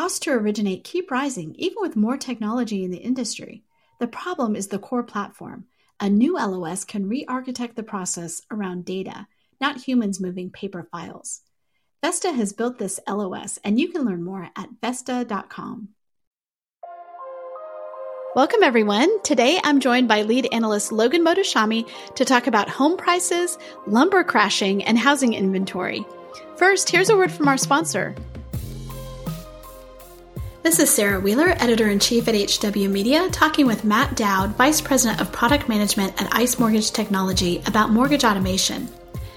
Costs to originate keep rising even with more technology in the industry. The problem is the core platform. A new LOS can re architect the process around data, not humans moving paper files. Vesta has built this LOS, and you can learn more at Vesta.com. Welcome, everyone. Today I'm joined by lead analyst Logan Mohtashami to talk about home prices, lumber crashing, and housing inventory. First, here's a word from our sponsor. This is Sarah Wheeler, editor in chief at HW Media, talking with Matt Dowd, vice president of product management at ICE Mortgage Technology, about mortgage automation.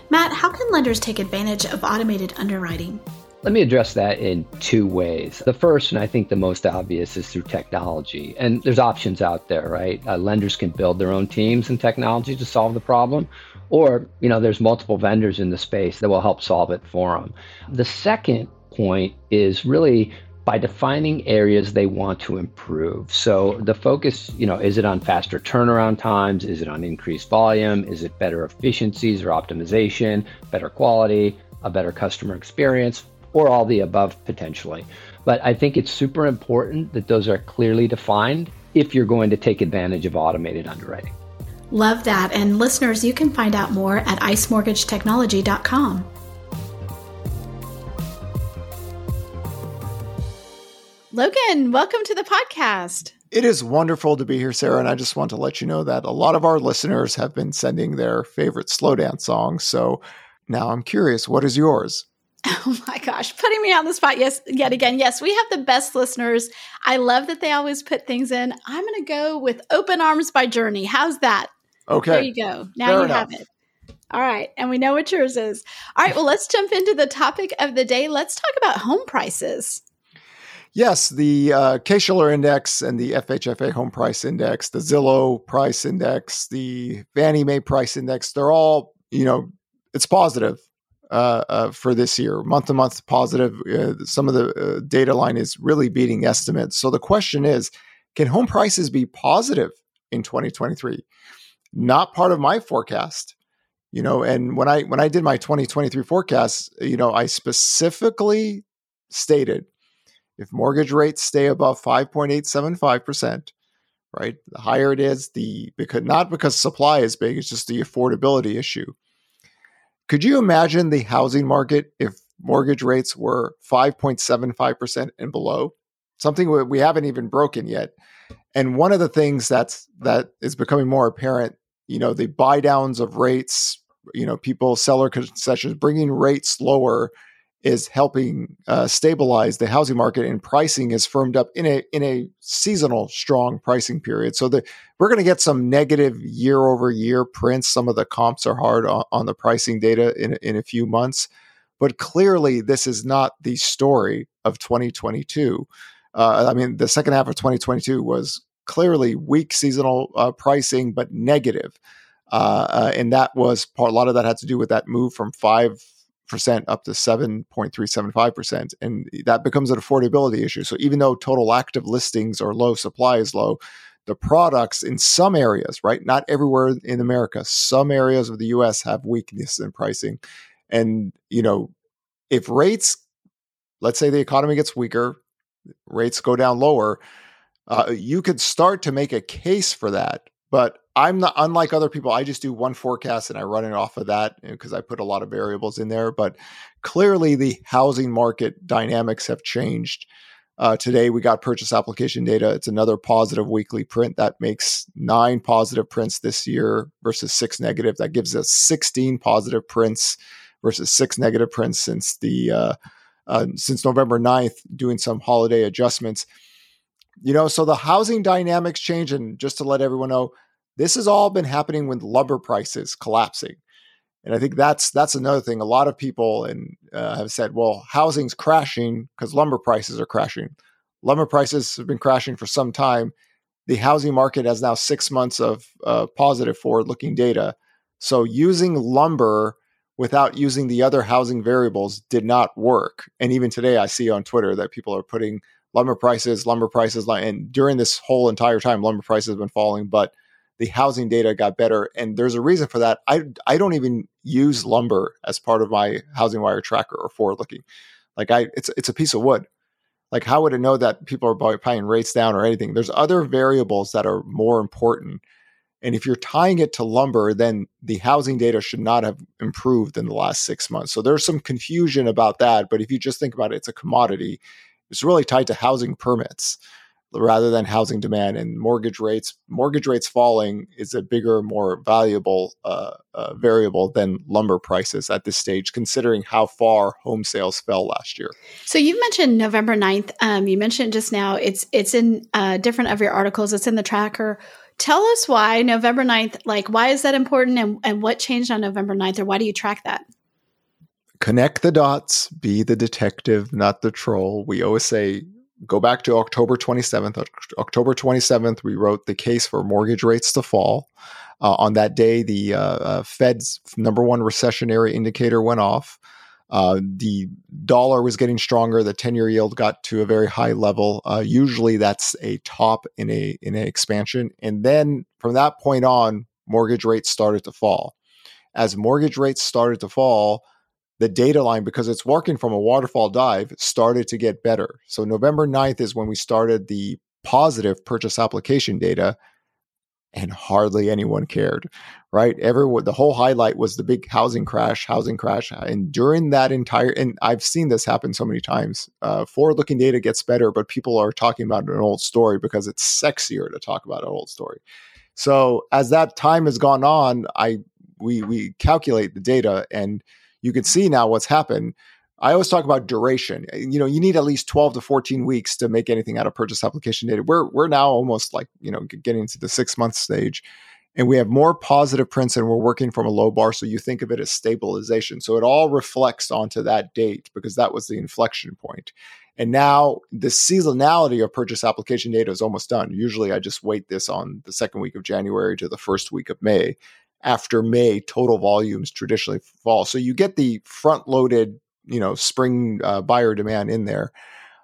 Matt, how can lenders take advantage of automated underwriting? Let me address that in two ways. The first, and I think the most obvious, is through technology. And there's options out there, right? Uh, lenders can build their own teams and technology to solve the problem, or you know, there's multiple vendors in the space that will help solve it for them. The second point is really by defining areas they want to improve. So the focus, you know, is it on faster turnaround times? Is it on increased volume? Is it better efficiencies or optimization, better quality, a better customer experience, or all the above potentially? But I think it's super important that those are clearly defined if you're going to take advantage of automated underwriting. Love that. And listeners, you can find out more at icemortgagetechnology.com. Logan, welcome to the podcast. It is wonderful to be here, Sarah. And I just want to let you know that a lot of our listeners have been sending their favorite slow dance songs. So now I'm curious, what is yours? Oh my gosh, putting me on the spot yes yet again. Yes, we have the best listeners. I love that they always put things in. I'm going to go with Open Arms by Journey. How's that? Okay. There you go. Now Fair you enough. have it. All right, and we know what yours is. All right, well, let's jump into the topic of the day. Let's talk about home prices. Yes, the uh, Case-Shiller Index and the FHFA Home Price Index, the Zillow Price Index, the Fannie Mae Price Index, they're all, you know, it's positive uh, uh, for this year, month to month positive. Uh, some of the uh, data line is really beating estimates. So the question is, can home prices be positive in 2023? Not part of my forecast. You know, and when I when I did my 2023 forecast, you know, I specifically stated if mortgage rates stay above 5.875%, right? The higher it is, the because not because supply is big, it's just the affordability issue. Could you imagine the housing market if mortgage rates were 5.75% and below? Something we- haven't even broken yet. And one of the things that's that is becoming more apparent, you know, the buy downs of rates, you know, people seller concessions bringing rates lower is helping uh, stabilize the housing market and pricing is firmed up in a in a seasonal strong pricing period. So the, we're going to get some negative year over year prints. Some of the comps are hard on, on the pricing data in in a few months, but clearly this is not the story of 2022. Uh, I mean, the second half of 2022 was clearly weak seasonal uh, pricing, but negative. Uh, uh, and that was part. A lot of that had to do with that move from five percent up to seven point three seven five percent, and that becomes an affordability issue. So even though total active listings are low, supply is low. The products in some areas, right, not everywhere in America, some areas of the U.S. have weakness in pricing, and you know, if rates, let's say the economy gets weaker, rates go down lower, uh, you could start to make a case for that. But I'm not unlike other people. I just do one forecast and I run it off of that because I put a lot of variables in there. But clearly, the housing market dynamics have changed. Uh, today, we got purchase application data. It's another positive weekly print that makes nine positive prints this year versus six negative. That gives us 16 positive prints versus six negative prints since the uh, uh, since November 9th, doing some holiday adjustments. You know, so the housing dynamics change. And just to let everyone know, this has all been happening with lumber prices collapsing. And I think that's that's another thing. A lot of people and uh, have said, "Well, housing's crashing because lumber prices are crashing." Lumber prices have been crashing for some time. The housing market has now six months of uh, positive forward-looking data. So using lumber without using the other housing variables did not work. And even today, I see on Twitter that people are putting lumber prices, lumber prices, and during this whole entire time, lumber prices have been falling, but the housing data got better and there's a reason for that i i don't even use lumber as part of my HousingWire tracker or forward looking like i it's it's a piece of wood Like, how would it know that people are buying rates down or anything? There's other variables that are more important. And if you're tying it to lumber, then the housing data should not have improved in the last six months. So there's some confusion about that. But if you just think about it, it's a commodity. It's really tied to housing permits rather than housing demand and mortgage rates. Mortgage rates falling is a bigger, more valuable uh, uh, variable than lumber prices at this stage, considering how far home sales fell last year. So you mentioned November 9th. Um, you mentioned just now it's it's in uh, different of your articles. It's in the tracker. Tell us why November 9th, like why is that important and, and what changed on November 9th or why do you track that? Connect the dots, be the detective, not the troll. We always say go back to October 27th. October 27th, we wrote the case for mortgage rates to fall. Uh, on that day, the uh, uh, Fed's number one recessionary indicator went off. Uh, the dollar was getting stronger. The ten-year yield got to a very high level. Uh, usually, that's a top in a in an expansion, and then from that point on, mortgage rates started to fall. As mortgage rates started to fall, the data line, because it's working from a waterfall dive, started to get better. So November 9th is when we started the positive purchase application data, and hardly anyone cared, right? Everyone, the whole highlight was the big housing crash, housing crash. And during that entire, and I've seen this happen so many times, uh, forward looking data gets better, but people are talking about an old story because it's sexier to talk about an old story. So as that time has gone on, I, we, we calculate the data and you can see now what's happened. I always talk about duration. Eh, you know, you need at least 12 to 14 weeks to make anything out of purchase application data. We're we're now almost like, you know, getting to the 6 month stage and we have more positive prints and we're working from a low bar so you think of it as stabilization. So it all reflects onto that date because that was the inflection point. And now the seasonality of purchase application data is almost done. Usually I just wait this on the second week of January to the first week of May after May, total volumes traditionally fall. So you get the front loaded, you know, spring uh, buyer demand in there.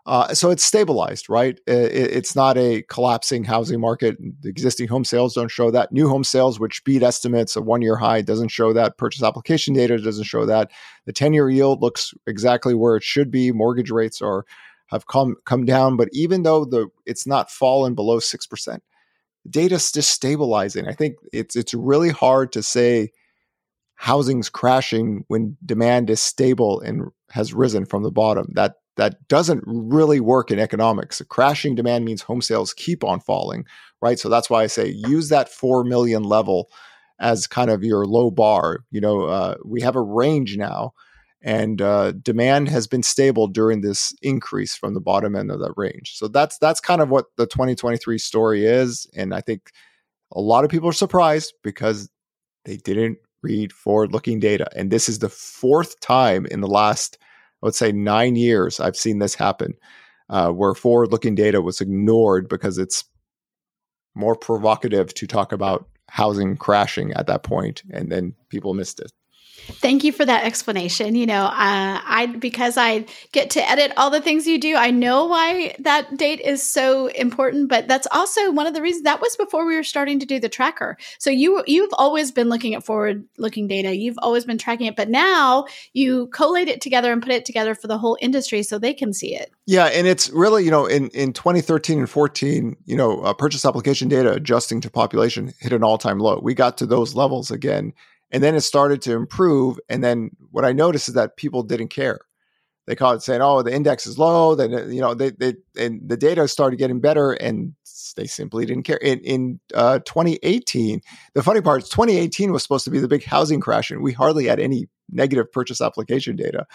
Uh, so it's stabilized, right? It, it's not a collapsing housing market. The existing home sales don't show that. New home sales, which beat estimates, a one year high, doesn't show that. Purchase application data doesn't show that. The 10 year yield looks exactly where it should be. Mortgage rates are have come come down, but even though the it's not fallen below six percent, data's just stabilizing. I think it's it's really hard to say housing's crashing when demand is stable and has risen from the bottom. That that doesn't really work in economics. Crashing demand means home sales keep on falling, right? So that's why I say use that 4 million level as kind of your low bar. You know, uh, we have a range now and uh, demand has been stable during this increase from the bottom end of that range. So that's that's kind of what the 2023 story is, and I think a lot of people are surprised because they didn't read forward-looking data, and this is the fourth time in the last, I would say, nine years I've seen this happen, uh, where forward-looking data was ignored because it's more provocative to talk about housing crashing at that point, and then people missed it. Thank you for that explanation. You know, uh, I because I get to edit all the things you do, I know why that date is so important. But that's also one of the reasons that was before we were starting to do the tracker. So you you've always been looking at forward looking data. You've always been tracking it, but now you collate it together and put it together for the whole industry so they can see it. Yeah, and it's really you know in in 2013 and 14, you know, uh, purchase application data adjusting to population hit an all time low. We got to those levels again and then it started to improve. And then what I noticed is that people didn't care. They called it saying, "Oh, the index is low." Then uh, you know, they they and the data started getting better, and they simply didn't care. In in uh, 2018, the funny part is 2018 was supposed to be the big housing crash, and we hardly had any negative purchase application data.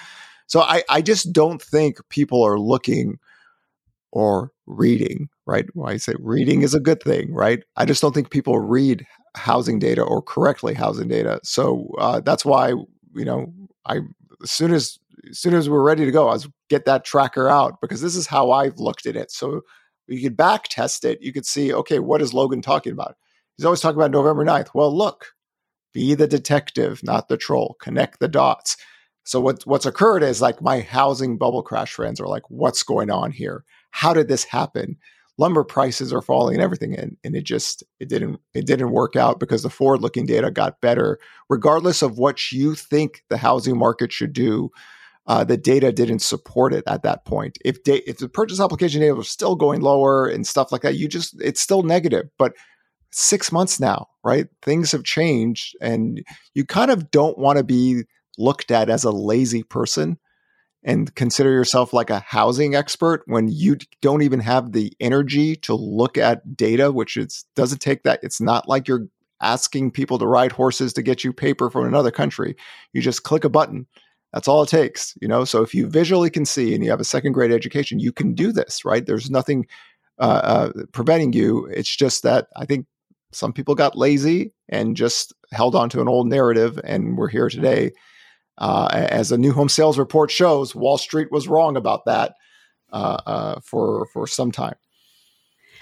So I I just don't think people are looking or reading, right? Why I say reading is a good thing, right? I just don't think people read housing data or correctly housing data. So uh, that's why you know I as soon as as soon as we're ready to go, I was get that tracker out because this is how I've looked at it. So you could back test it. You could see, okay, what is Logan talking about? He's always talking about November 9th. Well, look, be the detective, not the troll. Connect the dots. So what, what's occurred is like my housing bubble crash friends are like, what's going on here? How did this happen? lumber prices are falling and everything and, and it just it didn't it didn't work out because the forward looking data got better regardless of what you think the housing market should do uh, the data didn't support it at that point. If da- if the purchase application data was still going lower and stuff like that, you just it's still negative. But six months now, right? Things have changed, and you kind of don't want to be looked at as a lazy person and consider yourself like a housing expert when you don't even have the energy to look at data, which is doesn't take that. It's not like you're asking people to ride horses to get you paper from another country. You just click a button that's all it takes, you know. So if you visually can see and you have a second grade education, you can do this, right? There's nothing uh, uh, preventing you. It's just that I think some people got lazy and just held on to an old narrative, and we're here today. Uh, as a new home sales report shows, Wall Street was wrong about that uh, uh, for for some time.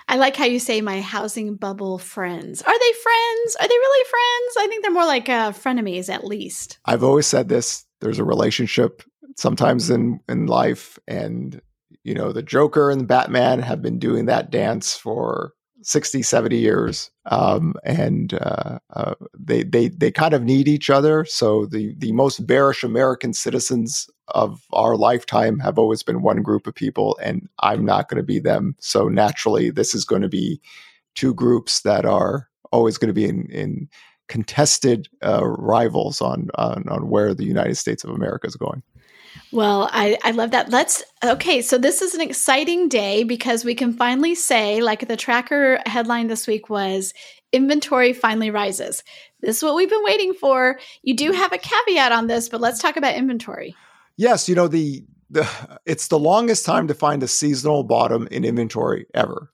I like how you say my housing bubble friends. Are they friends? Are they really friends? I think they're more like uh, frenemies, at least. I've always said this there's a relationship sometimes in in life and you know the joker and batman have been doing that dance for 60 70 years um, and uh, uh, they they they kind of need each other so the the most bearish american citizens of our lifetime have always been one group of people and i'm not going to be them so naturally this is going to be two groups that are always going to be in in contested uh, rivals on, on on where the United States of America is going. Well, I, I love that. Let's okay. So this is an exciting day because we can finally say, like the tracker headline this week was inventory finally rises. This is what we've been waiting for. You do have a caveat on this, but let's talk about inventory. Yes, you know the the it's the longest time to find a seasonal bottom in inventory ever.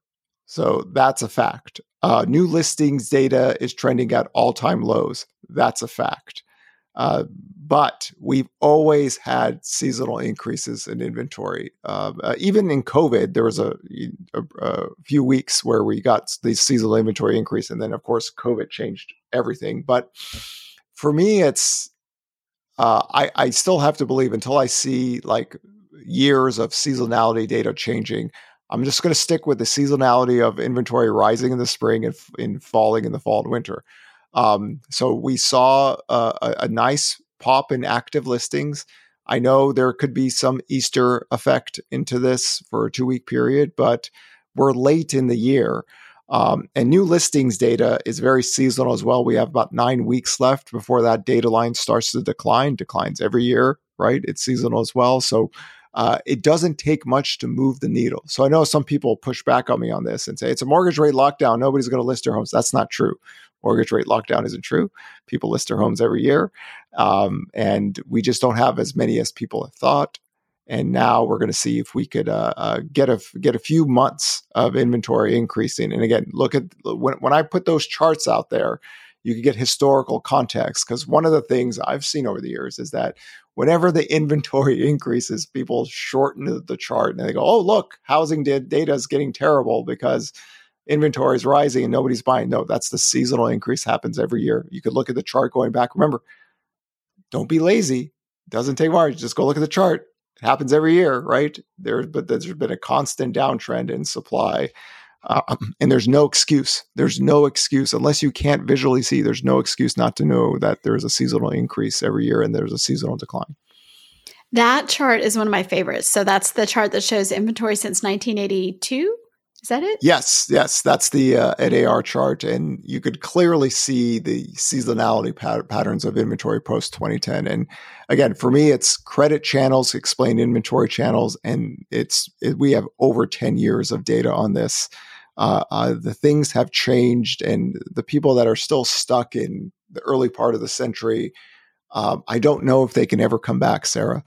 So that's a fact. Uh, new listings data is trending at all time lows. That's a fact. Uh, but we've always had seasonal increases in inventory. Uh, uh even in COVID, there was a, a, a, few weeks where we got the seasonal inventory increase, and then of course COVID changed everything. But for me, it's uh, I, I still have to believe until I see like years of seasonality data changing. I'm just going to stick with the seasonality of inventory rising in the spring and in falling in the fall and winter. Um, so we saw a, a, nice pop in active listings. I know there could be some Easter effect into this for a two week period, but we're late in the year. Um, and new listings data is very seasonal as well. We have about nine weeks left before that data line starts to decline, declines every year, right? It's seasonal as well. So uh, it doesn't take much to move the needle. So I know some people push back on me on this and say it's a mortgage rate lockdown. Nobody's going to list their homes. That's not true. Mortgage rate lockdown isn't true. People list their homes every year. Um, and we just don't have as many as people have thought. And now we're going to see if we could uh, uh, get a get a few months of inventory increasing. And again, look at when when I put those charts out there, you can get historical context because one of the things I've seen over the years is that whenever the inventory increases, people shorten the chart and they go, "Oh, look, housing data is getting terrible because inventory is rising and nobody's buying." No, that's the seasonal increase happens every year. You could look at the chart going back. Remember, don't be lazy. It doesn't take much. Just go look at the chart. It happens every year, right? There, but there's been a constant downtrend in supply. Um, and there's no excuse. There's no excuse unless you can't visually see. There's no excuse not to know that there's a seasonal increase every year and there's a seasonal decline. That chart is one of my favorites. So that's the chart that shows inventory since 1982. Is that it? Yes, yes, that's the uh, NAR chart, and you could clearly see the seasonality pat- patterns of inventory post 2010. And again, for me, it's credit channels explain inventory channels, and it's it, we have over 10 years of data on this. Uh, uh, the things have changed, and the people that are still stuck in the early part of the century, um, I don't know if they can ever come back, Sarah.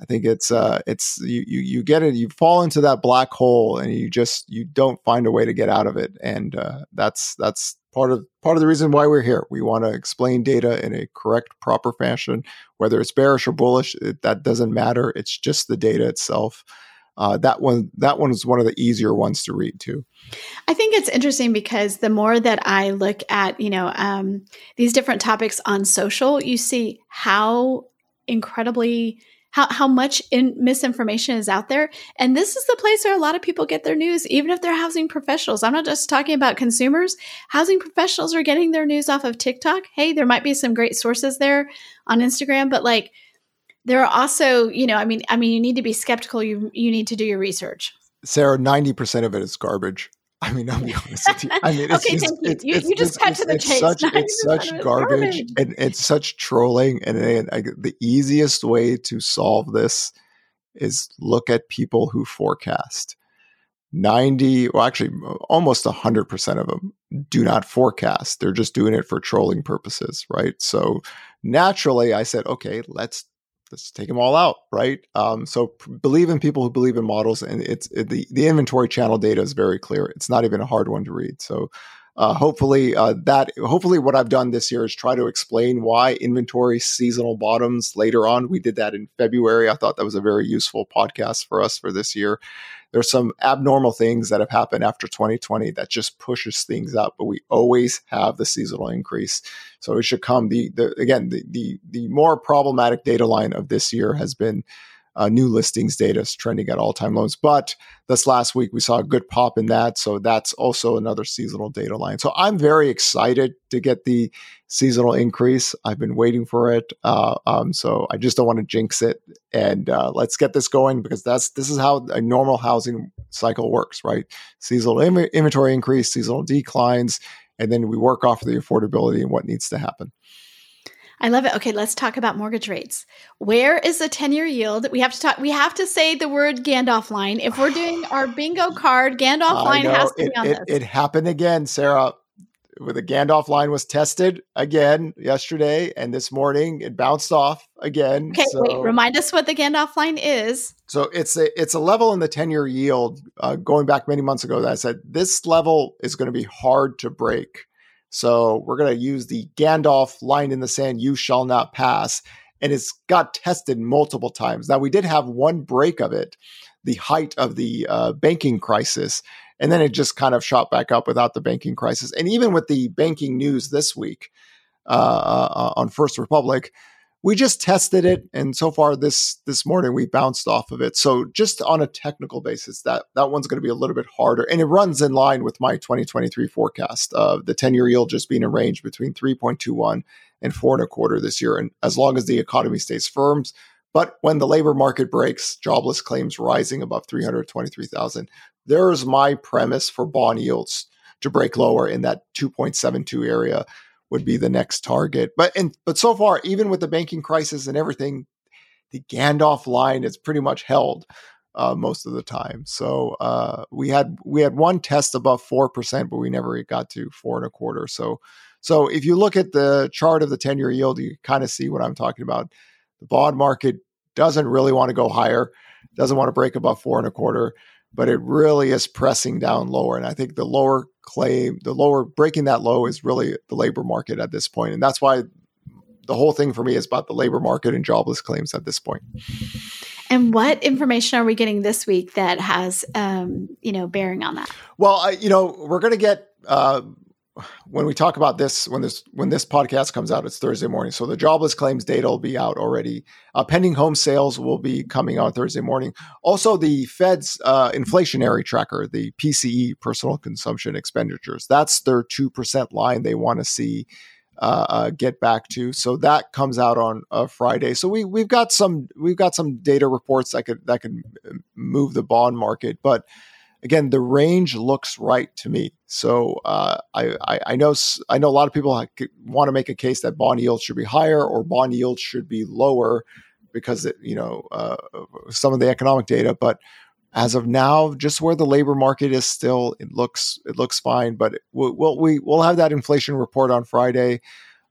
I think it's uh, it's you, you you get it, you fall into that black hole, and you just you don't find a way to get out of it, and uh, that's that's part of part of the reason why we're here. We want to explain data in a correct, proper fashion, whether it's bearish or bullish. It, that doesn't matter. It's just the data itself. Uh, that one that one is one of the easier ones to read too. I think it's interesting because the more that I look at you know um, these different topics on social, you see how incredibly how, how much in, misinformation is out there. And this is the place where a lot of people get their news, even if they're housing professionals. I'm not just talking about consumers. Housing professionals are getting their news off of TikTok. Hey, there might be some great sources there on Instagram, but like There are also, you know, I mean, I mean, you need to be skeptical. You you need to do your research. Sarah, ninety percent of it is garbage. I mean, I'll be honest with you. I mean, it's okay, just, you. It's, you, it's, you just cut to the chase. Such, it's such garbage, garbage, and it's such trolling. And, and I, the easiest way to solve this is look at people who forecast. 90, well, actually, almost 100% of them do not forecast. They're just doing it for trolling purposes, right? So naturally, I said, okay, let's let's take them all out, right? Um, so p- believe in people who believe in models, and it's it, the the inventory channel data is very clear. It's not even a hard one to read. So uh, hopefully uh, that hopefully what I've done this year is try to explain why inventory seasonal bottoms later on. We did that in February. I thought that was a very useful podcast for us for this year. There's some abnormal things that have happened after 2020 that just pushes things up, but we always have the seasonal increase. So it should come. The, the again the the the more problematic data line of this year has been uh, new listings data is trending at all time lows. But this last week, we saw a good pop in that. So that's also another seasonal data line. So I'm very excited to get the seasonal increase. I've been waiting for it. Uh, um, so I just don't want to jinx it. And uh, let's get this going because that's this is how a normal housing cycle works, right? Seasonal Im- inventory increase, seasonal declines, and then we work off of the affordability and what needs to happen. I love it. Okay, let's talk about mortgage rates. Where is the 10-year yield? We have to talk we have to say the word Gandalf line. If we're doing our bingo card, Gandalf line has to it, be on it, this. It happened again, Sarah. With the Gandalf line was tested again yesterday and this morning it bounced off again. Okay, so, wait, remind us what the Gandalf line is. So it's a it's a level in the 10-year yield uh, going back many months ago that I said this level is going to be hard to break so we're going to use the Gandalf line in the sand, you shall not pass. And it's got tested multiple times. Now, we did have one break of it, the height of the uh, banking crisis. And then it just kind of shot back up without the banking crisis. And even with the banking news this week uh, uh, on First Republic, we just tested it and so far this this morning we bounced off of it. So just on a technical basis that that one's going to be a little bit harder and it runs in line with my 2023 forecast of the 10 year yield just being a range between 3.21 and four and a quarter this year and as long as the economy stays firm but when the labor market breaks jobless claims rising above 323000 there's my premise for bond yields to break lower in that 2.72 area would be the next target. But and but so far, even with the banking crisis and everything, the Gandalf line is pretty much held uh, most of the time. So uh, we had we had one test above four percent, but we never got to four and a quarter. So so if you look at the chart of the ten year yield, you kind of see what I'm talking about. The bond market doesn't really want to go higher, doesn't want to break above four and a quarter but it really is pressing down lower. And I think the lower claim, the lower breaking that low is really the labor market at this. And that's why the whole thing for me is about the labor market and jobless claims at this point. And what information are we getting this week that has, um, you know, bearing on that? Well, I, you know, we're going to get uh, when we talk about this when this when this podcast comes out it's thursday morning. So the jobless claims data will be out already. Uh, pending home sales will be coming out thursday morning. Also the fed's uh, inflationary tracker the pce personal consumption expenditures that's their 2% line they want to see uh, uh, get back to. So that comes out on uh, friday. So we we've got some we've got some data reports that could that could move the bond market. But again, the range looks right to me. So uh, I, I, I, know I know a lot of people want to make a case that bond yields should be higher or bond yields should be lower because it, you know uh, some of the economic data. But as of now, just where the labor market is still, it looks it looks fine. But we'll, we'll we will have that inflation report on Friday.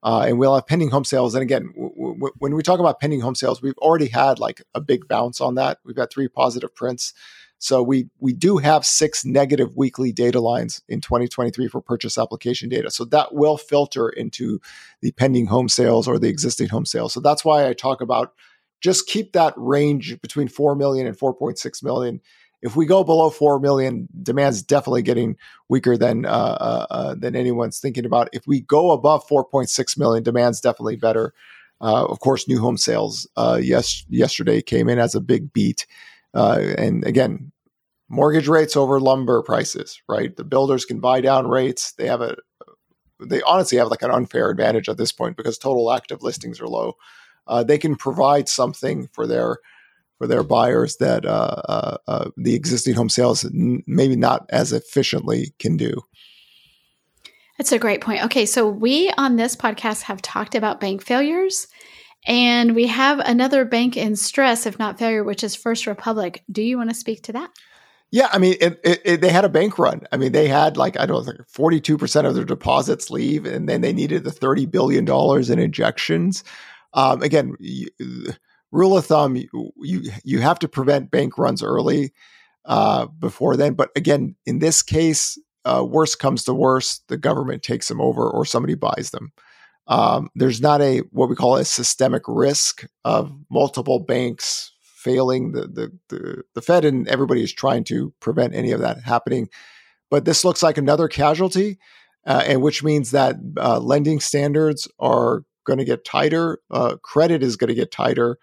Uh, and we'll have pending home sales. And again, w- w- when we talk about pending home sales, we've already had like a big bounce on that. We've got three positive prints. So we we do have six negative weekly data lines in 2023 for purchase application data. So that will filter into the pending home sales or the existing home sales. So that's why I talk about just keep that range between 4 million and 4.6 million. If we go below 4 million, demand's definitely getting weaker than uh, uh, uh than anyone's thinking about. If we go above 4.6 million, demand's definitely better. Uh, of course, new home sales uh, yes yesterday came in as a big beat. Uh, and again, mortgage rates over lumber prices, right? The builders can buy down rates. They have a, they honestly have like an unfair advantage at this point because total active listings are low. they can provide something for their for their buyers that uh, uh, uh the existing home sales maybe not as efficiently can do. That's a great point. Okay, so we on this podcast have talked about bank failures, and we have another bank in stress, if not failure, which is First Republic. Do you want to speak to that? Yeah, I mean, it, it, it, they had a bank run. I mean, they had like I don't know, forty-two percent of their deposits leave, and then they needed the thirty billion dollars in injections. Um, again, you, rule of thumb: you, you have to prevent bank runs early uh, before then. But again, in this case, uh, worst comes to worst, the government takes them over or somebody buys them. Um, there's not a what we call a systemic risk of multiple banks failing. The, the, the, the Fed and everybody is trying to prevent any of that happening. But this looks like another casualty, uh, and which means that uh, lending standards are going to get tighter. Uh, credit is going to get tighter.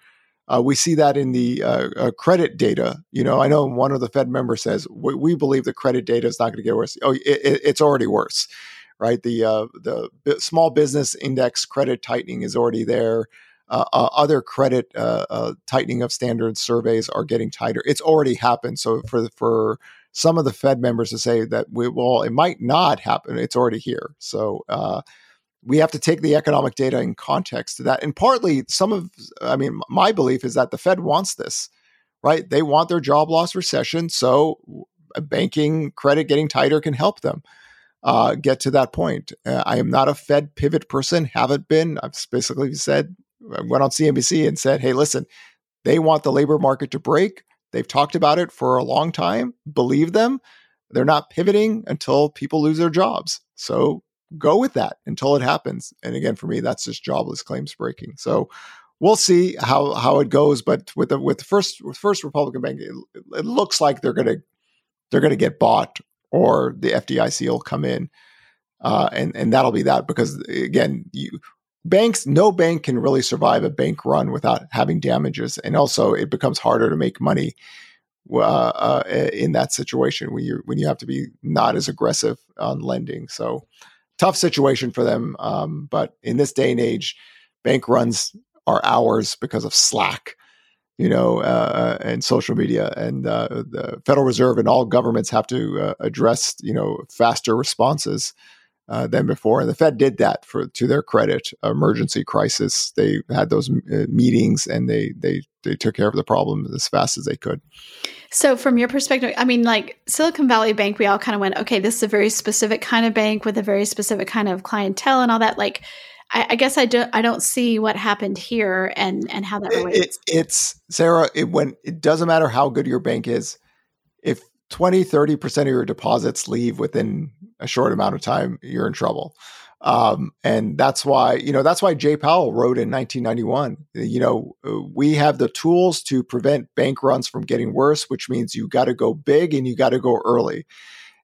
Uh, we see that in the uh, uh, credit data. You know, I know one of the Fed members says we, we believe the credit data is not going to get worse. Oh, it, it, it's already worse, right? The the small business index credit tightening is already there uh, uh, other credit uh, uh, tightening of standards surveys are getting tighter. It's already happened. So for for some of the Fed members to say that we well, it might not happen. It's already here. So uh, we have to take the economic data in context to that. And partly, some of I mean, my belief is that the Fed wants this, right? They want their job loss recession. So banking credit getting tighter can help them. Uh, get to that point. Uh, I am not a Fed pivot person, haven't been. I've basically said I went on CNBC and said, hey, listen, they want the labor market to break. They've talked about it for a long time. Believe them. They're not pivoting until people lose their jobs. So go with that until it happens. And again, for me, that's just jobless claims breaking. So we'll see how how it goes. But with the with the first with First Republican Bank, it, it looks like they're gonna they're gonna get bought or the FDIC will come in. Uh, and and that'll be that because again, you banks, no bank can really survive a bank run without having damages, and also it becomes harder to make money uh, uh, in that situation when you when you have to be not as aggressive on lending. So tough situation for them. Um, but in this day and age, bank runs are hours because of Slack, you know, uh, and social media, and uh, the Federal Reserve and all governments have to uh, address, you know, faster responses uh, than before. And the Fed did that for to their credit. Emergency crisis. They had those uh, meetings and they they they took care of the problem as fast as they could. So, from your perspective, I mean, like Silicon Valley Bank, we all kind of went, okay, this is a very specific kind of bank with a very specific kind of clientele and all that. Like, I, I guess I don't I don't see what happened here and and how that relates. It, it's Sarah. It when it doesn't matter how good your bank is, 20 30% of your deposits leave within a short amount of time, you're in trouble. Um, and that's why, you know, that's why Jay Powell wrote in 1991, you know, we have the tools to prevent bank runs from getting worse, which means you got to go big and you got to go early.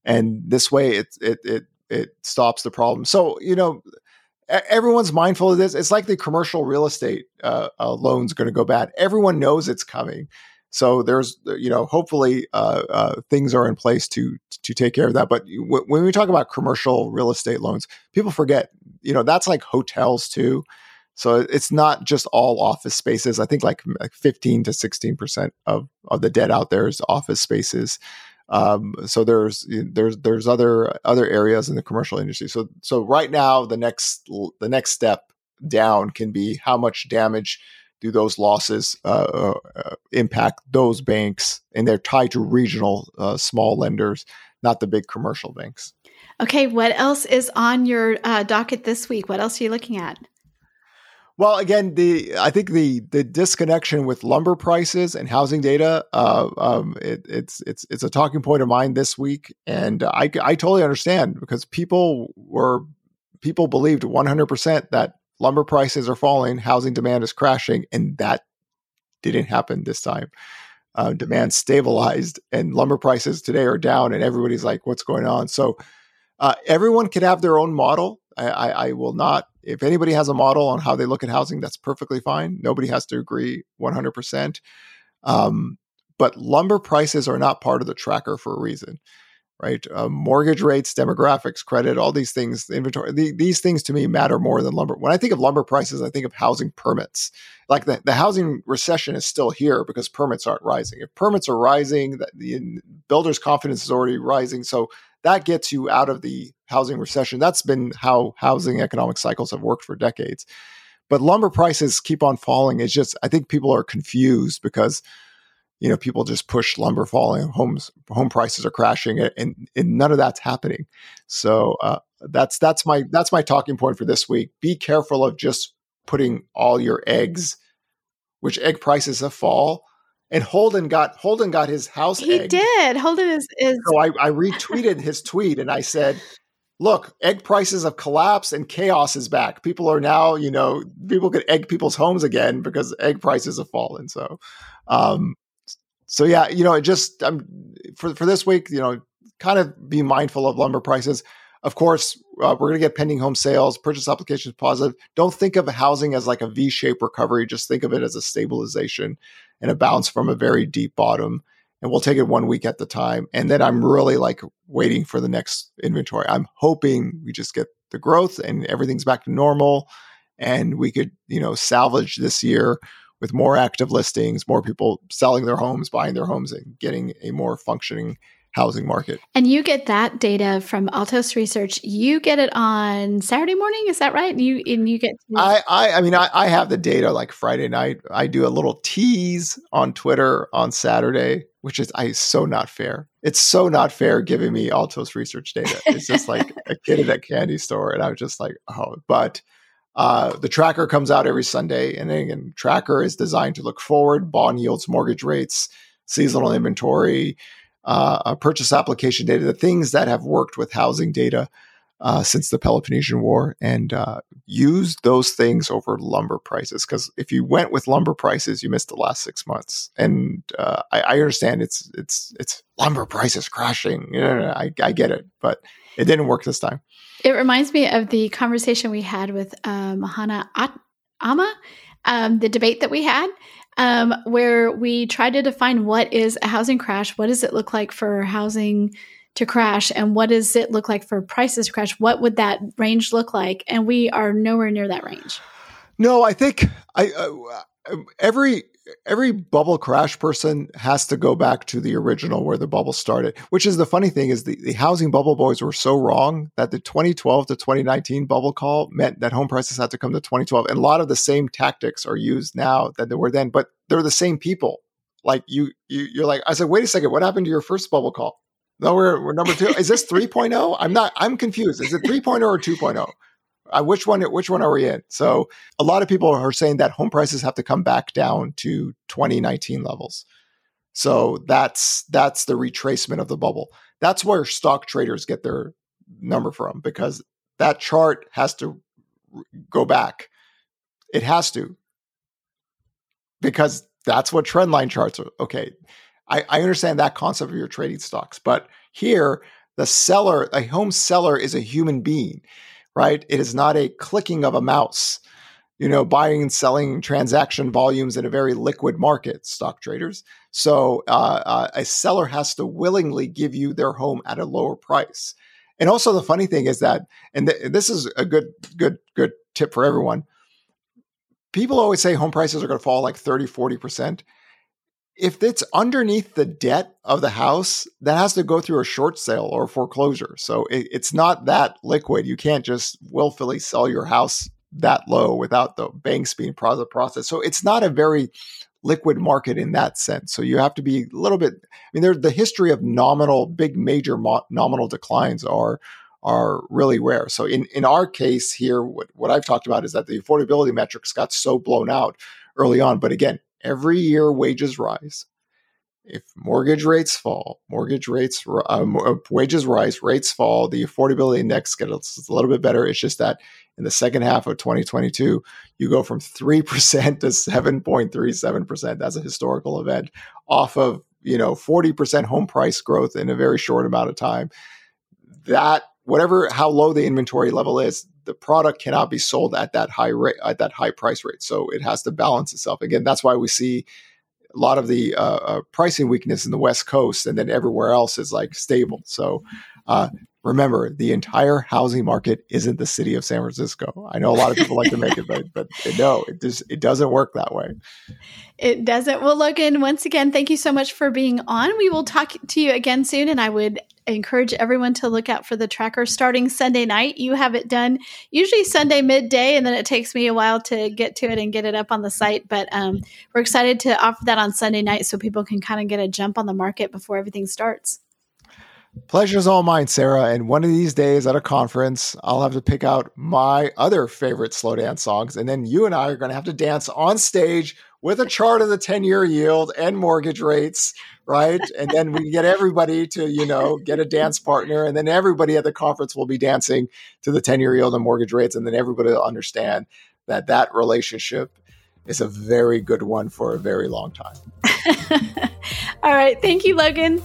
And this way it, it, it, it stops the problem. So, you know, everyone's mindful of this. It's like the commercial real estate uh, uh, loans going to go bad. Everyone knows it's coming. So there's, you know, hopefully uh, uh, things are in place to to take care of that. But w- when we talk about commercial real estate loans, people forget, you know, that's like hotels too. So it's not just all office spaces. I think like, like 15 to 16 percent of of the debt out there is office spaces. Um, so there's there's there's other other areas in the commercial industry. So so right now the next the next step down can be how much damage do those losses uh, uh, impact those banks? And they're tied to regional uh, small lenders, not the big commercial banks. Okay, what else is on your uh, docket this week? What else are you looking at? Well, again, the I think the the disconnection with lumber prices and housing data, uh, um, it, it's it's it's a talking point of mine this week, and I I totally understand because people were people believed 100 percent that lumber prices are falling, housing demand is crashing, and that didn't happen this time. Uh, demand stabilized, and lumber prices today are down, and everybody's like, "What's going on?" So uh, everyone can have their own model. I, I, I, will not. If anybody has a model on how they look at housing, that's perfectly fine. Nobody has to agree 100. Um, percent But lumber prices are not part of the tracker for a reason. Right? Uh, mortgage rates, demographics, credit, all these things, inventory. The, these things to me matter more than lumber. When I think of lumber prices, I think of housing permits. Like the, the housing recession is still here because permits aren't rising. If permits are rising, the, the builders' confidence is already rising. So that gets you out of the housing recession. That's been how housing economic cycles have worked for decades. But lumber prices keep on falling. It's just I think people are confused because you know people just push lumber falling, homes home prices are crashing, and, and none of that's happening. So uh, that's that's my that's my talking point for this week. Be careful of just putting all your eggs, which egg prices have fall. And Holden got Holden got his house. He egg. did. Holden is, is so I, I retweeted his tweet and I said, look, egg prices have collapsed and chaos is back. People are now, you know, people can egg people's homes again because egg prices have fallen. So, um, so yeah, you know, it just um, for for this week, you know, kind of be mindful of lumber prices. Of course, uh, we're going to get pending home sales, purchase applications positive. Don't think of housing as like a V-shaped recovery. Just think of it as a stabilization and a bounce from a very deep bottom and we'll take it one week at the time. And then I'm really like waiting for the next inventory. I'm hoping we just get the growth and everything's back to normal and we could, you know, salvage this year with more active listings, more people selling their homes, buying their homes and getting a more functioning housing market. And you get that data from Altos Research. You get it on Saturday morning, is that right? And you and you get I I I mean I, I have the data like Friday night. I do a little tease on Twitter on Saturday, which is I so not fair. It's so not fair giving me Altos Research data. It's just like a kid at a candy store, and I'm just like, oh, but. Uh, the tracker comes out every Sunday, and again, tracker is designed to look forward, bond yields, mortgage rates, seasonal inventory, uh, purchase application data, the things that have worked with housing data uh, since the Peloponnesian War, and uh, use those things over lumber prices. Because if you went with lumber prices, you missed the last six months. And uh, I, I, understand it's it's it's lumber prices crashing. I, I get it, but it didn't work this time. It reminds me of the conversation we had with uh, Mahana At- Ama, um, the debate that we had um, where we tried to define what is a housing crash, what does it look like for housing to crash, and what does it look like for prices to crash? What would that range look like? And we are nowhere near that range. No, I think I uh, every every bubble crash person has to go back to the original where the bubble started which is the funny thing is the, the housing bubble boys were so wrong that the 2012 to 2019 bubble call meant that home prices had to come to 2012 and a lot of the same tactics are used now that they were then but they're the same people. Like you, you you're like i said wait a second what happened to your first bubble call? No we're, we're number two. Is this 3.0 i'm not i'm confused. Is it 3.0 or 2.0 uh, which one? Which one are we in? So a lot of people are saying that home prices have to come back down to 2019 levels. So that's that's the retracement of the bubble. That's where stock traders get their number from because that chart has to go back. It has to because that's what trend line charts are. Okay, I, I understand that concept of your trading stocks, but here the seller, a home seller, is a human being right? It is not a clicking of a mouse, you know, buying and selling transaction volumes in a very liquid market, stock traders. So uh, uh, a seller has to willingly give you their home at a lower price. And also the funny thing is that, and th- this is a good, good, good tip for everyone. People always say home prices are going to fall like 30, 40% if it's underneath the debt of the house, that has to go through a short sale or foreclosure. So it, it's not that liquid. You can't just willfully sell your house that low without the banks being part of the process. So it's not a very liquid market in that sense. So you have to be a little bit. I mean, there the history of nominal, big, major mo- nominal declines are are really rare. So in in our case here, what what I've talked about is that the affordability metrics got so blown out early on. But again, every year wages rise. If mortgage rates fall, mortgage rates, um, wages rise, rates fall, the affordability index gets a little bit better. It's just that in the second half of 2022, you go from 3% to 7.37%. That's a historical event off of, you know, 40% home price growth in a very short amount of time. That whatever how low the inventory level is, the product cannot be sold at that high rate at that high price rate. So it has to balance itself. Again, that's why we see a lot of the uh, uh, pricing weakness in the West Coast, and then everywhere else is like stable. So uh, remember, the entire housing market isn't the city of San Francisco. I know a lot of people like to make it, but but no, it just it doesn't work that way. It doesn't. Well, Logan, once again, thank you so much for being on. We will talk to you again soon, and I would encourage everyone to look out for the tracker starting Sunday night. You have it done usually Sunday midday, and then it takes me a while to get to it and get it up on the site. But um, we're excited to offer that on Sunday night so people can kind of get a jump on the market before everything starts. Pleasure's all mine, Sarah. And one of these days at a conference, I'll have to pick out my other favorite slow dance songs. And then you and I are going to have to dance on stage with a chart of the 10 year yield and mortgage rates, right? and then we get everybody to, you know, get a dance partner. And then everybody at the conference will be dancing to the 10 year yield and mortgage rates. And then everybody will understand that that relationship is a very good one for a very long time. all right. Thank you, Logan.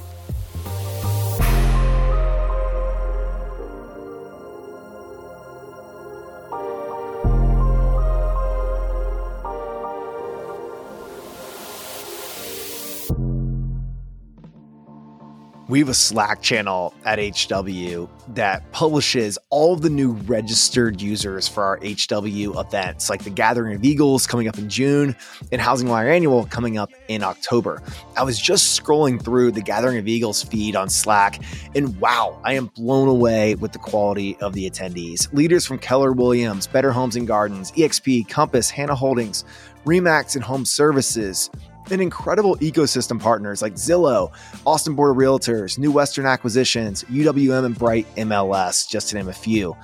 We have a Slack channel at HW that publishes all of the new registered users for our HW events, like the Gathering of Eagles coming up in June and HousingWire Annual coming up in October. I was just scrolling through the Gathering of Eagles feed on Slack, and wow, I am blown away with the quality of the attendees. Leaders from Keller Williams, Better Homes and Gardens, EXP, Compass, Hanna Holdings, Remax and Home Services, and incredible ecosystem partners like Zillow, Austin Board of Realtors, New Western Acquisitions, UWM, and Bright MLS, just to name a few.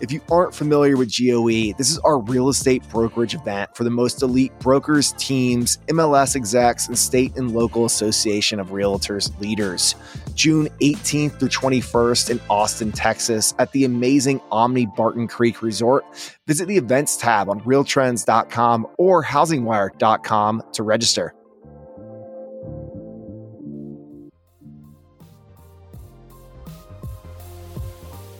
If you aren't familiar with GOE, this is our real estate brokerage event for the most elite brokers, teams, MLS execs, and state and local association of realtors leaders. June 18th through 21st in Austin, Texas, at the amazing Omni Barton Creek Resort. Visit the events tab on realtrends.com or housingwire.com to register.